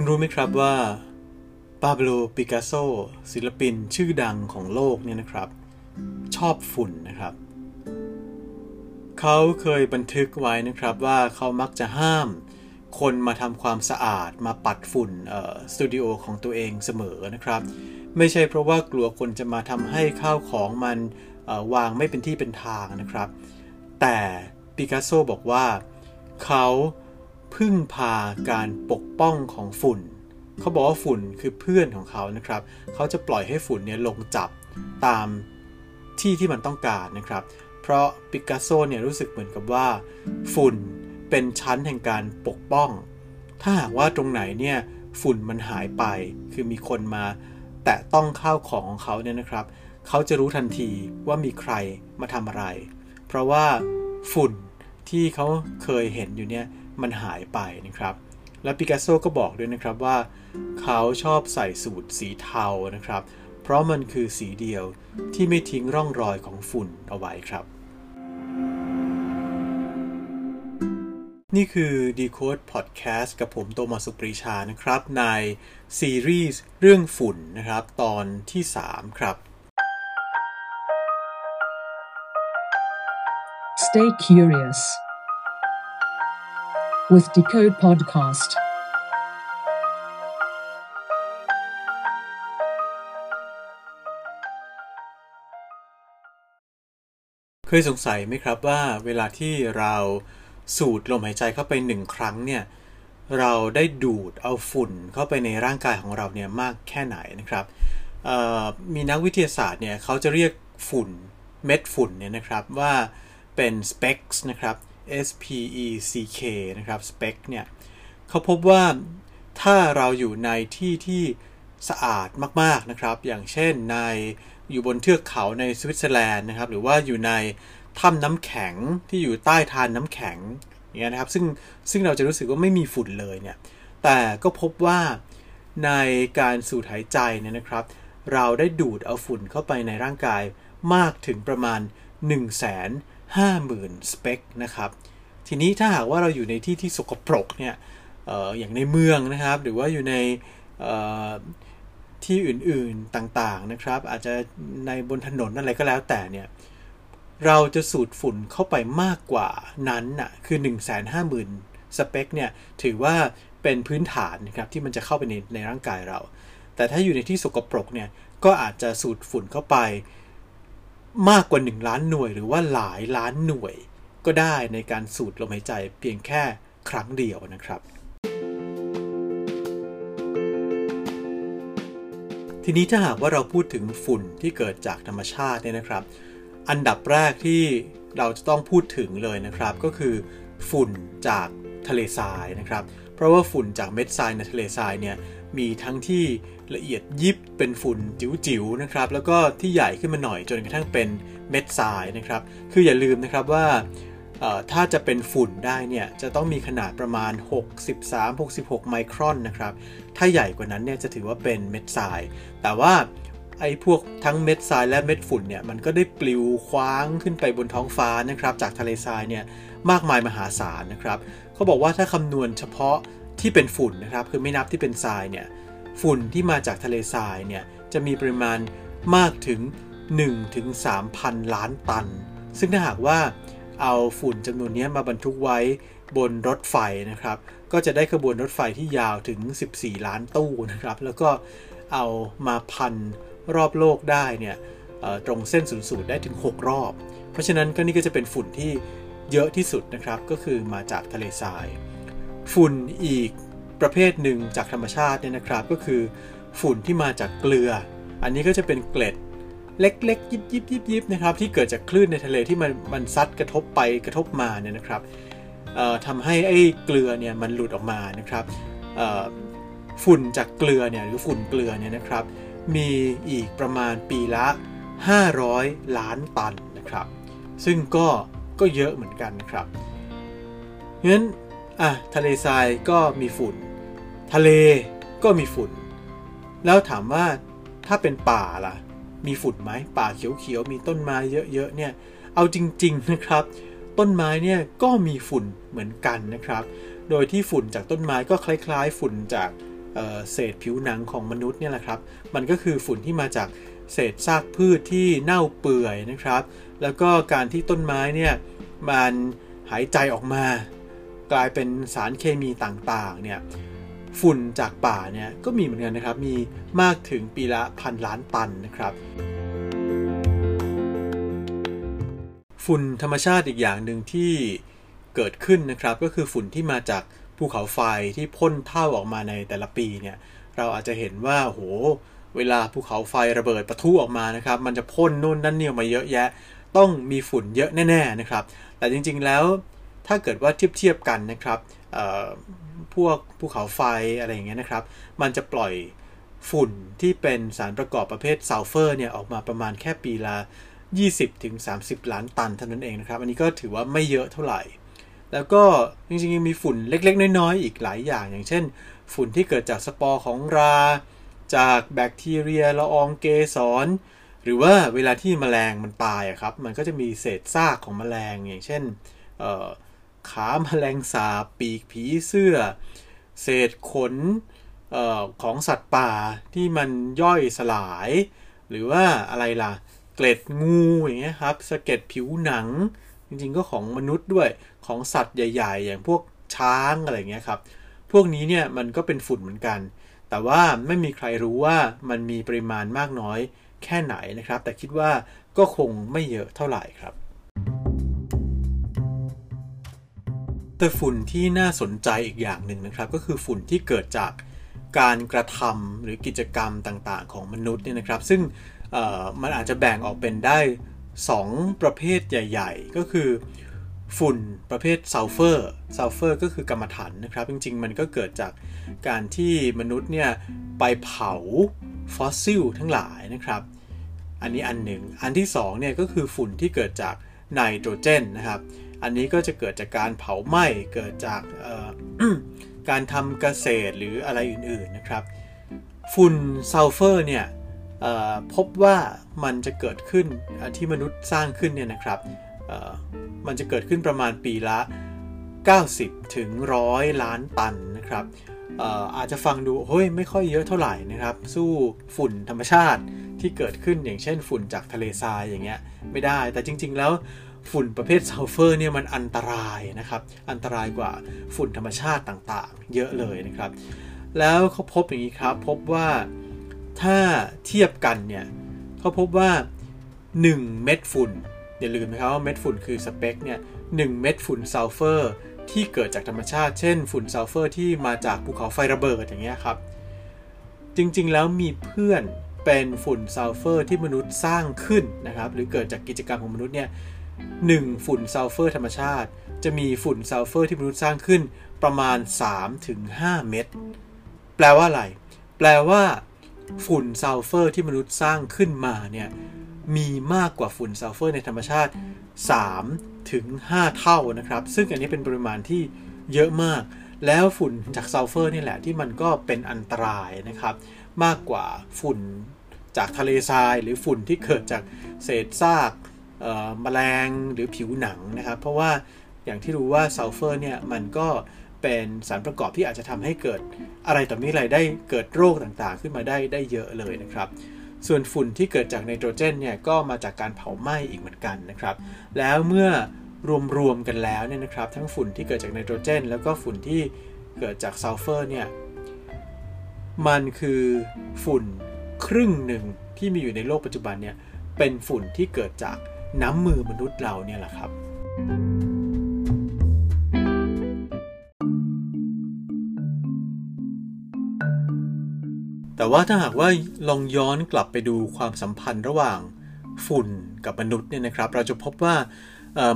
คุณรู้ไหมครับว่าปาโบโลปิกัสโซศิลปินชื่อดังของโลกเนี่ยนะครับ ชอบฝุ่นนะครับ เขาเคยบันทึกไว้นะครับว่าเขามักจะห้ามคนมาทำความสะอาดมาปัดฝุ่นสตูดิโอของตัวเองเสมอนะครับ ไม่ใช่เพราะว่ากลัวคนจะมาทำให้ข้าวของมันวางไม่เป็นที่เป็นทางนะครับ แต่ปิกัสโซบอกว่าเขา พึ่งพาการปกป้องของฝุ่น เขาบอกว่าฝุ่นคือเพื่อนของเขานะครับ เขาจะปล่อยให้ฝุ่นเนี่ยลงจับตามที่ที่มันต้องการนะครับ เพราะปิกัสโซเนี่ยรู้สึกเหมือนกับว่า ฝุ่นเป็นชั้นแห่งการปกป้อง ถ้าหากว่าตรงไหนเนี่ยฝุ่นมันหายไป คือมีคนมาแตะต้องข้าวของของเขาเนี่ยนะครับ เขาจะรู้ทันทีว่ามีใครมาทำอะไร เพราะว่าฝุ่นที่เขาเคยเห็นอยู่เนี่ย มันหายไปนะครับ และปิกัสโซก็บอกด้วยนะครับว่า เขาชอบใส่สูตรสีเทานะครับ เพราะมันคือสีเดียวที่ไม่ทิ้งร่องรอยของฝุ่นเอาไว้ครับ นี่คือ Decode Podcast กับผมโตมาสุปรีชานะครับ ในซีรีส์เรื่องฝุ่นนะครับ ตอนที่ 3 ครับ Stay curious with Decode Podcast. เคยสงสัยไหมครับว่าเวลาที่เราสูดลมหายใจเข้าไปหนึ่งครั้งเนี่ยเราได้ดูดเอาฝุ่นเข้าไปในร่างกายของเราเนี่ยมากแค่ไหนนะครับมีนักวิทยาศาสตร์เนี่ยเขาจะเรียกฝุ่นเม็ดฝุ่นเนี่ยนะครับว่าเป็น specks นะครับ S P E C K นะครับ spec เนี่ยเขาพบว่าถ้าเราอยู่ในที่ที่สะอาดมากๆนะครับ อย่างเช่นในอยู่บนเทือกเขาในสวิตเซอร์แลนด์นะครับ หรือว่าอยู่ในถ้ำน้ำแข็งที่อยู่ใต้ทานน้ำแข็งอย่างเงี้ยนะครับซึ่งซึ่งเราจะรู้สึกว่าไม่มีฝุ่นเลยเนี่ยแต่ก็พบว่าในการสูดหายใจเนี่ยนะครับ เราได้ดูดเอาฝุ่นเข้าไปในร่างกายมากถึงประมาณ1 5 0 0 0 0 สเปกนะครับ ทีนี้ถ้าหากว่าเราอยู่ในที่ที่สกปรกเนี่ยอออย่างในเมืองนะครับ หรือว่าอยู่ในที่อื่นๆต่างๆนะครับ อาจจะในบนถนนอะไรก็แล้วแต่เนี่ยเราจะสูดฝุ่นเข้าไปมากกว่านั้นน่ะคือ 150,000 สเปคเนี่ยถือว่าเป็นพื้นฐานนะครับที่มันจะเข้าไปในในร่างกายเรา แต่ถ้าอยู่ในที่สกปรกเนี่ยก็อาจจะสูดฝุ่นเข้าไป มากกว่า 1 ล้านหน่วย หรือว่าหลายล้านหน่วย ก็ได้ในการสูดลมหายใจเพียงแค่ครั้งเดียวนะครับ ทีนี้ถ้าหากว่าเราพูดถึงฝุ่นที่เกิดจากธรรมชาติเนี่ยนะครับ อันดับแรกที่เราจะต้องพูดถึงเลยนะครับ ก็คือ ฝุ่นจากทะเลทรายนะครับ เพราะว่าฝุ่นจากเม็ดทรายในทะเลทรายเนี่ยมีทั้งที่ละเอียดยิบเป็นฝุ่นจิ๋วๆนะครับ แล้วก็ที่ใหญ่ขึ้นมาหน่อยจนกระทั่งเป็นเม็ดทรายนะครับ คืออย่าลืมนะครับว่าถ้าจะเป็นฝุ่นได้เนี่ยจะต้องมีขนาดประมาณ 63-66 ไมครอนนะครับ ถ้าใหญ่กว่านั้นเนี่ยจะถือว่าเป็นเม็ดทราย แต่ว่าไอ้พวกทั้งเม็ดทรายและเม็ดฝุ่นเนี่ยมันก็ได้ปลิวคว้างขึ้นไปบนท้องฟ้านะครับ จากทะเลทรายเนี่ยมากมายมหาศาลนะครับ เขาบอกว่าถ้าคำนวณเฉพาะที่เป็นฝุ่นนะครับ คือไม่นับที่เป็นทรายเนี่ย ฝุ่นที่มาจากทะเลทรายเนี่ย จะมีปริมาณมากถึง1ถึง3,000 ล้านตัน ซึ่งถ้าหากว่าเอาฝุ่นจำนวนนี้มาบรรทุกไว้บนรถไฟนะครับ ก็จะได้ขบวนรถไฟที่ยาวถึง 14 ล้านตู้นะครับ แล้วก็เอามาพันรอบโลกได้เนี่ยตรงเส้นศูนย์สูตรได้ถึง 6 รอบ เพราะฉะนั้นก็นี่ก็จะเป็นฝุ่นที่ เยอะที่สุดนะครับก็คือมาจากทะเลทราย ฝุ่นอีกประเภทหนึ่งจากธรรมชาติเนี่ยนะครับ ก็คือฝุ่นที่มาจากเกลือ อันนี้ก็จะเป็นเกล็ดเล็กๆ ยิบยิบยิบยิบนะครับที่เกิดจากคลื่นในทะเลที่มันมันซัดกระทบไปกระทบมาเนี่ยนะครับทำให้ไอ้เกลือเนี่ยมันหลุดออกมานะครับฝุ่นจากเกลือเนี่ยหรือฝุ่นเกลือเนี่ยนะครับ มีอีกประมาณปีละ 500 ล้านตันนะครับ ซึ่งก็ ก็เยอะเหมือนกันครับงั้นอะทะเลทรายก็มีฝุ่น ทะเลก็มีฝุ่น แล้วถามว่าถ้าเป็นป่าล่ะ มีฝุ่นไหมป่าเขียวๆมีต้นไม้เยอะๆเนี่ยเอาจริงๆนะครับ ต้นไม้เนี่ยก็มีฝุ่นเหมือนกันนะครับ โดยที่ฝุ่นจากต้นไม้ก็คล้าย ๆ ฝุ่นจากเศษผิวหนังของมนุษย์เนี่ยแหละครับ มันก็คือฝุ่นที่มาจากเศษซากพืชที่เน่าเปื่อยนะครับ แล้วก็การที่ต้นไม้เนี่ยมันหายใจออกมา กลายเป็นสารเคมีต่างๆเนี่ยฝุ่นจากป่าเนี่ยก็มีเหมือนกันนะครับ มีมากถึงปีละพันล้านตันนะครับ ฝุ่นธรรมชาติอีกอย่างหนึ่งที่เกิดขึ้นนะครับ ก็คือฝุ่นที่มาจากภูเขาไฟที่พ่นเท่าออกมาในแต่ละปีเนี่ยเราอาจจะเห็นว่าโหเวลาภูเขาไฟระเบิดปะทุออกมานะครับ มันจะพ่นนู่นนั่นเนี่ยมาเยอะแยะ ต้องมีฝุ่นเยอะแน่ๆนะครับ แต่จริงๆแล้วถ้าเกิดว่าเทียบเทียบกันนะครับพวกภูเขาไฟอะไรอย่างเงี้ยนะครับ มันจะปล่อยฝุ่นที่เป็นสารประกอบประเภทซัลเฟอร์เนี่ยออกมาประมาณแค่ปีละ 20-30 ล้านตันเท่านั้นเองนะครับ อันนี้ก็ถือว่าไม่เยอะเท่าไหร่ แล้วก็จริงๆยังมีฝุ่นเล็กๆ น้อยๆ อีกหลายอย่าง อย่างเช่น ฝุ่นที่เกิดจากสปอร์ของรา จากแบคทีเรียละอองเกสร หรือว่าเวลาที่แมลงมันตายอะครับ มันก็จะมีเศษซากของแมลงอย่างเช่นขาแมลงสาบปีกผีเสื้อ เศษขนออของสัตว์ป่าที่มันย่อยสลาย หรือว่าอะไรล่ะ เกล็ดงูอย่างเงี้ยครับสะเก็ดผิวหนัง จริงๆก็ของมนุษย์ด้วยของสัตว์ใหญ่ ๆ อย่างพวกช้างอะไรเงี้ยครับพวกนี้เนี่ยมันก็เป็นฝุ่นเหมือนกัน แต่ว่าไม่มีใครรู้ว่ามันมีปริมาณมากน้อย แค่ไหนนะครับ แต่คิดว่าก็คงไม่เยอะเท่าไหร่ครับแต่ฝุ่นที่น่าสนใจอีกอย่างหนึ่งนะครับ ก็คือฝุ่นที่เกิดจากการกระทำหรือกิจกรรมต่างๆ ของมนุษย์เนี่ยนะครับ ซึ่งมันอาจจะแบ่งออกเป็นได้ 2 ประเภทใหญ่ ๆ ก็คือ ฝุ่นประเภทซัลเฟอร์ซัลเฟอร์ก็คือกำมะถันนะครับ จริง ๆ มันก็เกิดจากการที่มนุษย์เนี่ยไปเผาฟอสซิลทั้งหลายนะครับ อันนี้อันหนึ่ง อันที่2เนี่ยก็คือฝุ่นที่เกิดจากไนโตรเจนนะครับ อันนี้ก็จะเกิดจากการเผาไหม้เกิดจากการทำเกษตรหรืออะไรอื่นๆนะครับ ฝุ่นซัลเฟอร์เนี่ยพบว่ามันจะเกิดขึ้นที่มนุษย์สร้างขึ้นเนี่ยนะครับ มันจะเกิดขึ้นประมาณปีละ 90 ถึงร้อยล้านตันนะครับอาจจะฟังดูเฮ้ยไม่ค่อยเยอะเท่าไหร่นะครับ สู้ฝุ่นธรรมชาติที่เกิดขึ้นอย่างเช่นฝุ่นจากทะเลทรายอย่างเงี้ยไม่ได้แต่จริง ๆ แล้วฝุ่นประเภทซัลเฟอร์เนี่ยมันอันตรายนะครับ อันตรายกว่าฝุ่นธรรมชาติต่างๆ เยอะเลยนะครับ แล้วเขาพบอย่างนี้ครับ พบว่าถ้าเทียบกันเนี่ยเขาพบว่า 1 เม็ดฝุ่น อย่าลืมนะครับว่าเม็ดฝุ่นคือสเปกเนี่ยหเม็ดฝุ่นซัลเฟอร์ที่เกิดจากธรรมชาติ เช่น ฝุ่นซัลเฟอร์ที่มาจากภูเขาไฟระเบิดอย่างเงี้ยครับ จริงๆแล้วมีเพื่อนเป็นฝุ่นซัลเฟอร์ที่มนุษย์สร้างขึ้นนะครับหรือเกิดจากกิจกรรมของมนุษย์เนี่ย1ฝุ่นซัลเฟอร์ธรรมชาติ จะมีฝุ่นซัลเฟอร์ที่มนุษย์สร้างขึ้นประมาณ 3-5 เม็ดแปลว่าอะไร แปลว่าฝุ่นซัลเฟอร์ที่มนุษย์สร้างขึ้นมาเนี่ย มีมากกว่าฝุ่นซัลเฟอร์ในธรรมชาติ 3 ถึง 5 เท่านะครับ ซึ่งอันนี้เป็นปริมาณที่เยอะมาก แล้วฝุ่นจากซัลเฟอร์นี่แหละที่มันก็เป็นอันตรายนะครับ มากกว่าฝุ่นจากทะเลทราย หรือฝุ่นที่เกิดจากเศษซากแมลงหรือผิวหนังนะครับ เพราะว่าอย่างที่รู้ว่าซัลเฟอร์เนี่ยมันก็เป็นสารประกอบที่อาจจะทำให้เกิดอะไรต่อมีอะไรได้เกิดโรคต่างๆ ขึ้นมาได้ได้เยอะเลยนะครับ ส่วนฝุ่นที่เกิดจากไนโตรเจนเนี่ยก็มาจากการเผาไหม้อีกเหมือนกันนะครับ แล้วเมื่อรวมๆกันแล้วเนี่ยนะครับทั้งฝุ่นที่เกิดจากไนโตรเจน แล้วก็ฝุ่นที่เกิดจากซัลเฟอร์เนี่ยมันคือฝุ่นครึ่งหนึ่งที่มีอยู่ในโลกปัจจุบันเนี่ยเป็นฝุ่นที่เกิดจากน้ำมือมนุษย์เราเนี่ยแหละครับ แต่ว่าถ้าหากว่าลองย้อนกลับไปดูความสัมพันธ์ระหว่างฝุ่นกับมนุษย์เนี่ยนะครับ เราจะพบว่า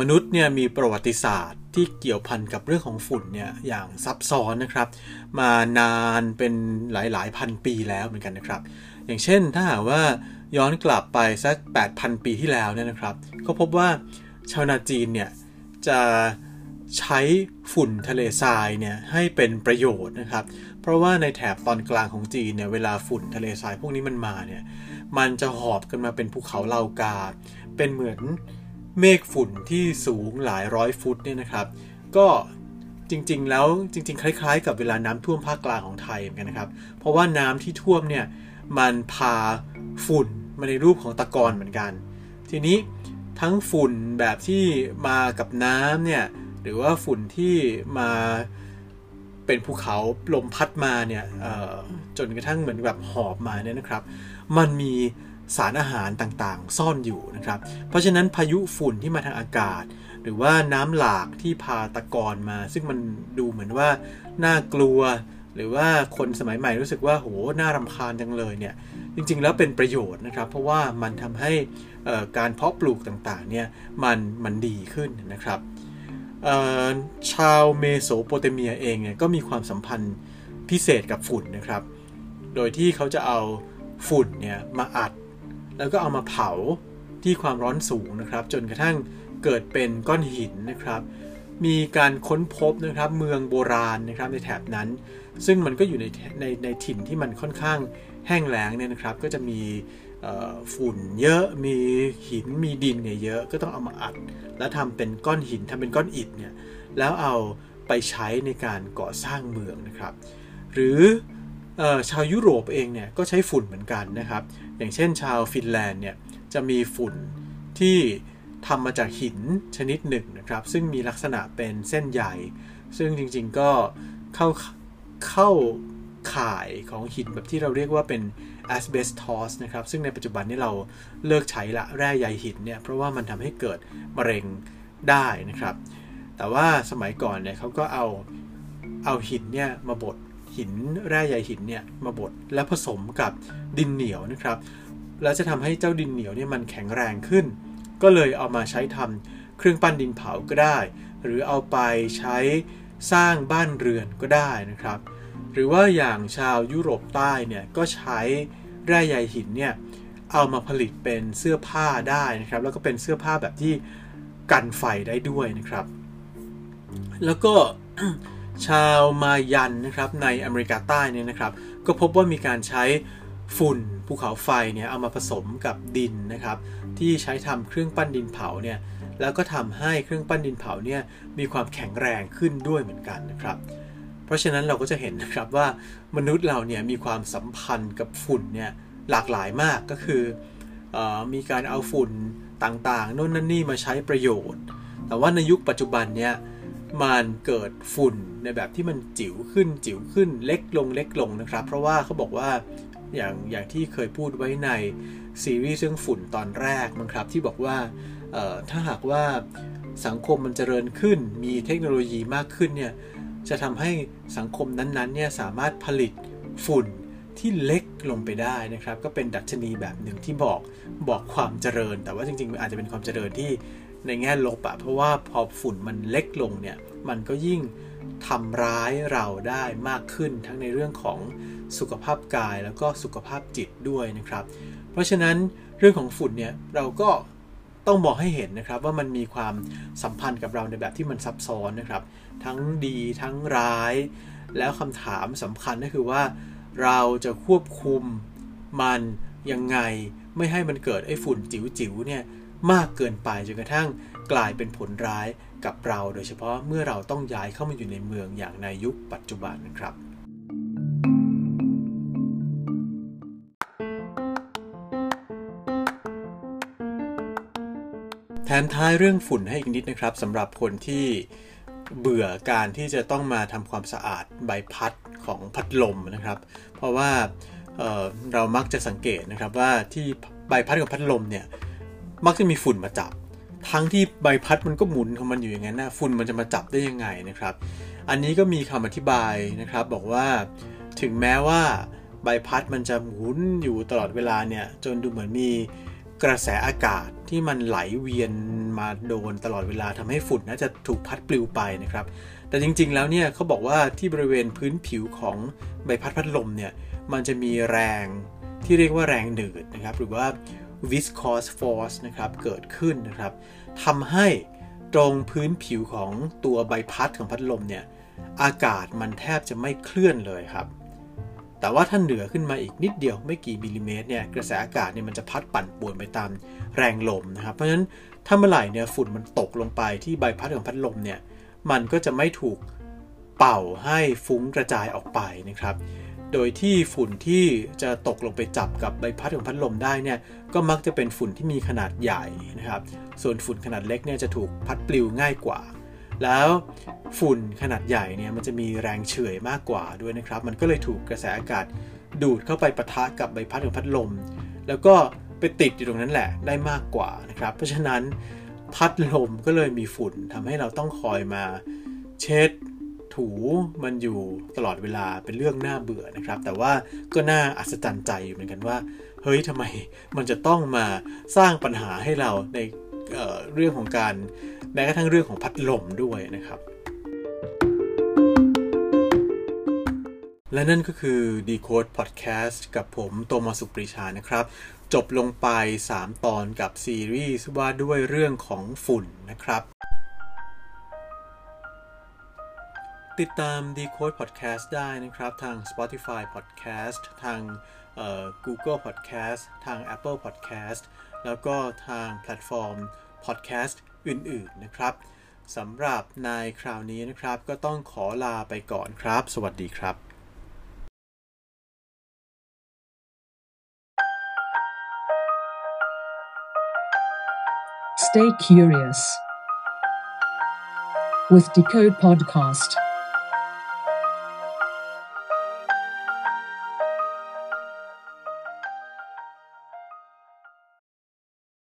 มนุษย์เนี่ยมีประวัติศาสตร์ที่เกี่ยวพันกับเรื่องของฝุ่นเนี่ยอย่างซับซ้อนนะครับ มานานเป็นหลายๆ พันปีแล้วเหมือนกันนะครับ อย่างเช่นถ้าหากว่าย้อนกลับไปสัก 8,000 ปีที่แล้วเนี่ยนะครับ ก็พบว่าชาวนาจีนเนี่ยจะใช้ฝุ่นทะเลทรายเนี่ยให้เป็นประโยชน์นะครับ เพราะว่าในแถบตอนกลางของจีนเนี่ยเวลาฝุ่นทะเลทรายพวกนี้มันมาเนี่ยมันจะหอบกันมาเป็นภูเขาเลากา เป็นเหมือนเมฆฝุ่นที่สูงหลายร้อยฟุตเนี่ยนะครับ ก็จริงๆ แล้วจริง ๆ คล้าย ๆ กับเวลาน้ำท่วมภาคกลางของไทยเหมือนกันนะครับ เพราะว่าน้ำที่ท่วมเนี่ยมันพาฝุ่นมาในรูปของตะกอนเหมือนกัน ทีนี้ทั้งฝุ่นแบบที่มากับน้ำเนี่ยหรือว่าฝุ่นที่มา เป็นภูเขาลมพัดมาเนี่ยจนกระทั่งเหมือนแบบหอบมาเนี่ยนะครับ มันมีสารอาหารต่างๆ ซ่อนอยู่นะครับ เพราะฉะนั้นพายุฝุ่นที่มาทางอากาศ หรือว่าน้ำหลากที่พาตะกอนมา ซึ่งมันดูเหมือนว่าน่ากลัว หรือว่าคนสมัยใหม่รู้สึกว่าโหน่ารำคาญจังเลยเนี่ยจริงๆแล้วเป็นประโยชน์นะครับ เพราะว่ามันทำให้การเพาะปลูกต่างๆเนี่ยมันมันดีขึ้นนะครับ ชาวเมโสโปเตเมียเองเนี่ยก็มีความสัมพันธ์พิเศษกับฝุ่นนะครับ โดยที่เขาจะเอาฝุ่นเนี่ยมาอัด แล้วก็เอามาเผาที่ความร้อนสูงนะครับ จนกระทั่งเกิดเป็นก้อนหินนะครับ มีการค้นพบนะครับเมืองโบราณนะครับในแถบนั้น ซึ่งมันก็อยู่ในในในถิ่นที่มันค่อนข้างแห้งแล้งเนี่ยนะครับ ก็จะมี ฝุ่นเยอะมีหินมีดินเนี่ยเยอะก็ต้องเอามาอัด แล้วทำเป็นก้อนหินทำเป็นก้อนอิฐเนี่ยแล้วเอาไปใช้ในการก่อสร้างเมืองนะครับ หรืออชาวยุโรปเองเนี่ยก็ใช้ฝุ่นเหมือนกันนะครับ อย่างเช่นชาวฟินแลนด์เนี่ยจะมีฝุ่นที่ทำมาจากหินชนิดหนึ่งนะครับ ซึ่งมีลักษณะเป็นเส้นใหญ่ ซึ่งจริงๆก็เข้าเข้าข่ายของหินแบบที่เราเรียกว่าเป็น asbestos นะครับซึ่งในปัจจุบันนี้เราเลิกใช้ละแร่ใยหินเนี่ยเพราะว่ามันทำให้เกิดมะเร็งได้นะครับ แต่ว่าสมัยก่อนเนี่ยเขาก็เอาเอาหินเนี่ยมาบดหินแร่ใยหินเนี่ยมาบดแล้วผสมกับดินเหนียวนะครับ แล้วจะทำให้เจ้าดินเหนียวเนี่ยมันแข็งแรงขึ้น ก็เลยเอามาใช้ทำเครื่องปั้นดินเผาก็ได้ หรือเอาไปใช้สร้างบ้านเรือนก็ได้นะครับ หรือว่าอย่างชาวยุโรปใต้เนี่ยก็ใช้แร่ใยหินเนี่ยเอามาผลิตเป็นเสื้อผ้าได้นะครับ แล้วก็เป็นเสื้อผ้าแบบที่กันไฟได้ด้วยนะครับ แล้วก็ชาวมายันนะครับในอเมริกาใต้เนี่ยนะครับ ก็พบว่ามีการใช้ฝุ่นภูเขาไฟเนี่ยเอามาผสมกับดินนะครับ ที่ใช้ทำเครื่องปั้นดินเผาเนี่ยแล้วก็ทำให้เครื่องปั้นดินเผาเนี่ยมีความแข็งแรงขึ้นด้วยเหมือนกันนะครับ ราะฉะนั้นเราก็จะเห็นนะครับว่ามนุษย์เราเนี่ยมีความสัมพันธ์กับฝุ่นเนี่ยหลากหลายมากก็คืออมีการเอาฝุ่นต่างๆโน่นนั่นนี่มาใช้ประโยชน์ แต่ว่าในยุคปัจจุบันเนี่ยมันเกิดฝุ่นในแบบที่มันจิ๋วขึ้นจิ๋วขึ้นเล็กลงเล็กลงนะครับ เพราะว่าเขาบอกว่าอย่างอย่างที่เคยพูดไว้ในซีรีส์เรื่องฝุ่นตอนแรกมั้งครับที่บอกว่าถ้าหากว่าสังคมมันเจริญขึ้นมีเทคโนโลยีมากขึ้นเนี่ย จะทำให้สังคมนั้นๆเนี่ยสามารถผลิตฝุ่นที่เล็กลงไปได้นะครับ ก็เป็นดัชนีแบบหนึ่งที่บอกบอกความเจริญ แต่ว่าจริงๆอาจจะเป็นความเจริญที่ในแง่ลบอะเพราะว่าพอฝุ่นมันเล็กลงเนี่ยมันก็ยิ่งทำร้ายเราได้มากขึ้นทั้งในเรื่องของสุขภาพกายแล้วก็สุขภาพจิตด้วยนะครับ เพราะฉะนั้นเรื่องของฝุ่นเนี่ยเราก็ ต้องบอกให้เห็นนะครับว่ามันมีความสัมพันธ์กับเราในแบบที่มันซับซ้อนนะครับ ทั้งดีทั้งร้าย แล้วคำถามสำคัญก็คือว่า เราจะควบคุมมันยังไง ไม่ให้มันเกิดไอ้ฝุ่นจิ๋วๆเนี่ยมากเกินไปจนกระทั่งกลายเป็นผลร้ายกับเรา โดยเฉพาะเมื่อเราต้องย้ายเข้ามาอยู่ในเมืองอย่างในยุคปัจจุบันนะครับ แถมท้ายเรื่องฝุ่นให้อีกนิดนะครับสำหรับคนที่เบื่อการที่จะต้องมาทำความสะอาดใบพัดของพัดลมนะครับ เพราะว่าเเรามักจะสังเกตนะครับว่าที่ใบพัดของพัดลมเนี่ยมักจะมีฝุ่นมาจับ ทั้งที่ใบพัดมันก็หมุนของมันอยู่อย่างนั้นนะฝุ่นมันจะมาจับได้ยังไงนะครับ อันนี้ก็มีคำอธิบายนะครับ บอกว่าถึงแม้ว่าใบพัดมันจะหมุนอยู่ตลอดเวลาเนี่ยจนดูเหมือนมี กระแสอากาศที่มันไหลเวียนมาโดนตลอดเวลาทำให้ฝุ่นน่าจะถูกพัดปลิวไปนะครับ แต่จริงๆแล้วเนี่ยเขาบอกว่าที่บริเวณพื้นผิวของใบพัดพัดลมเนี่ยมันจะมีแรงที่เรียกว่าแรงหนืดนะครับ หรือว่า viscous force นะครับเกิดขึ้นนะครับทำให้ตรงพื้นผิวของตัวใบพัดของพัดลมเนี่ยอากาศมันแทบจะไม่เคลื่อนเลยครับ แต่ว่าถ้าเหนือขึ้นมาอีกนิดเดียวไม่กี่มิลลิเมตรเนี่ยกระแสอากาศเนี่ยมันจะพัดปั่นป่วนไปตามแรงลมนะครับ เพราะฉะนั้นถ้าเมื่อไหร่เนี่ยฝุ่นมันตกลงไปที่ใบพัดของพัดลมเนี่ยมันก็จะไม่ถูกเป่าให้ฟุ้งกระจายออกไปนะครับ โดยที่ฝุ่นที่จะตกลงไปจับกับใบพัดของพัดลมได้เนี่ยก็มักจะเป็นฝุ่นที่มีขนาดใหญ่นะครับ ส่วนฝุ่นขนาดเล็กเนี่ยจะถูกพัดปลิวง่ายกว่า แล้วฝุ่นขนาดใหญ่เนี่ยมันจะมีแรงเฉื่อยมากกว่าด้วยนะครับ มันก็เลยถูกกระแสอากาศดูดเข้าไปปะทะกับใบพัดของพัดลม แล้วก็ไปติดอยู่ตรงนั้นแหละได้มากกว่านะครับ เพราะฉะนั้นพัดลมก็เลยมีฝุ่นทำให้เราต้องคอยมาเช็ดถูมันอยู่ตลอดเวลาเป็นเรื่องน่าเบื่อนะครับ แต่ว่าก็น่าอัศจรรย์ใจอยู่เหมือนกันว่า เฮ้ยทำไมมันจะต้องมาสร้างปัญหาให้เราใน เเรื่องของการแม้กระทั่งเรื่องของพัดลมด้วยนะครับ และนั่นก็คือ Decode Podcast กับผมโตมาสุปรีชานะครับ จบลงไป 3 ตอนกับซีรีส์ว่าด้วยเรื่องของฝุ่นนะครับติดตาม Decode Podcast ได้นะครับ ทาง Spotify Podcast ทาง Google Podcast ทาง Apple Podcast แล้วก็ทางแพลตฟอร์ม Podcast อื่น ๆ นะครับสำหรับในคราวนี้นะครับ ก็ต้องขอลาไปก่อนครับ สวัสดีครับ Stay curious with Decode Podcast.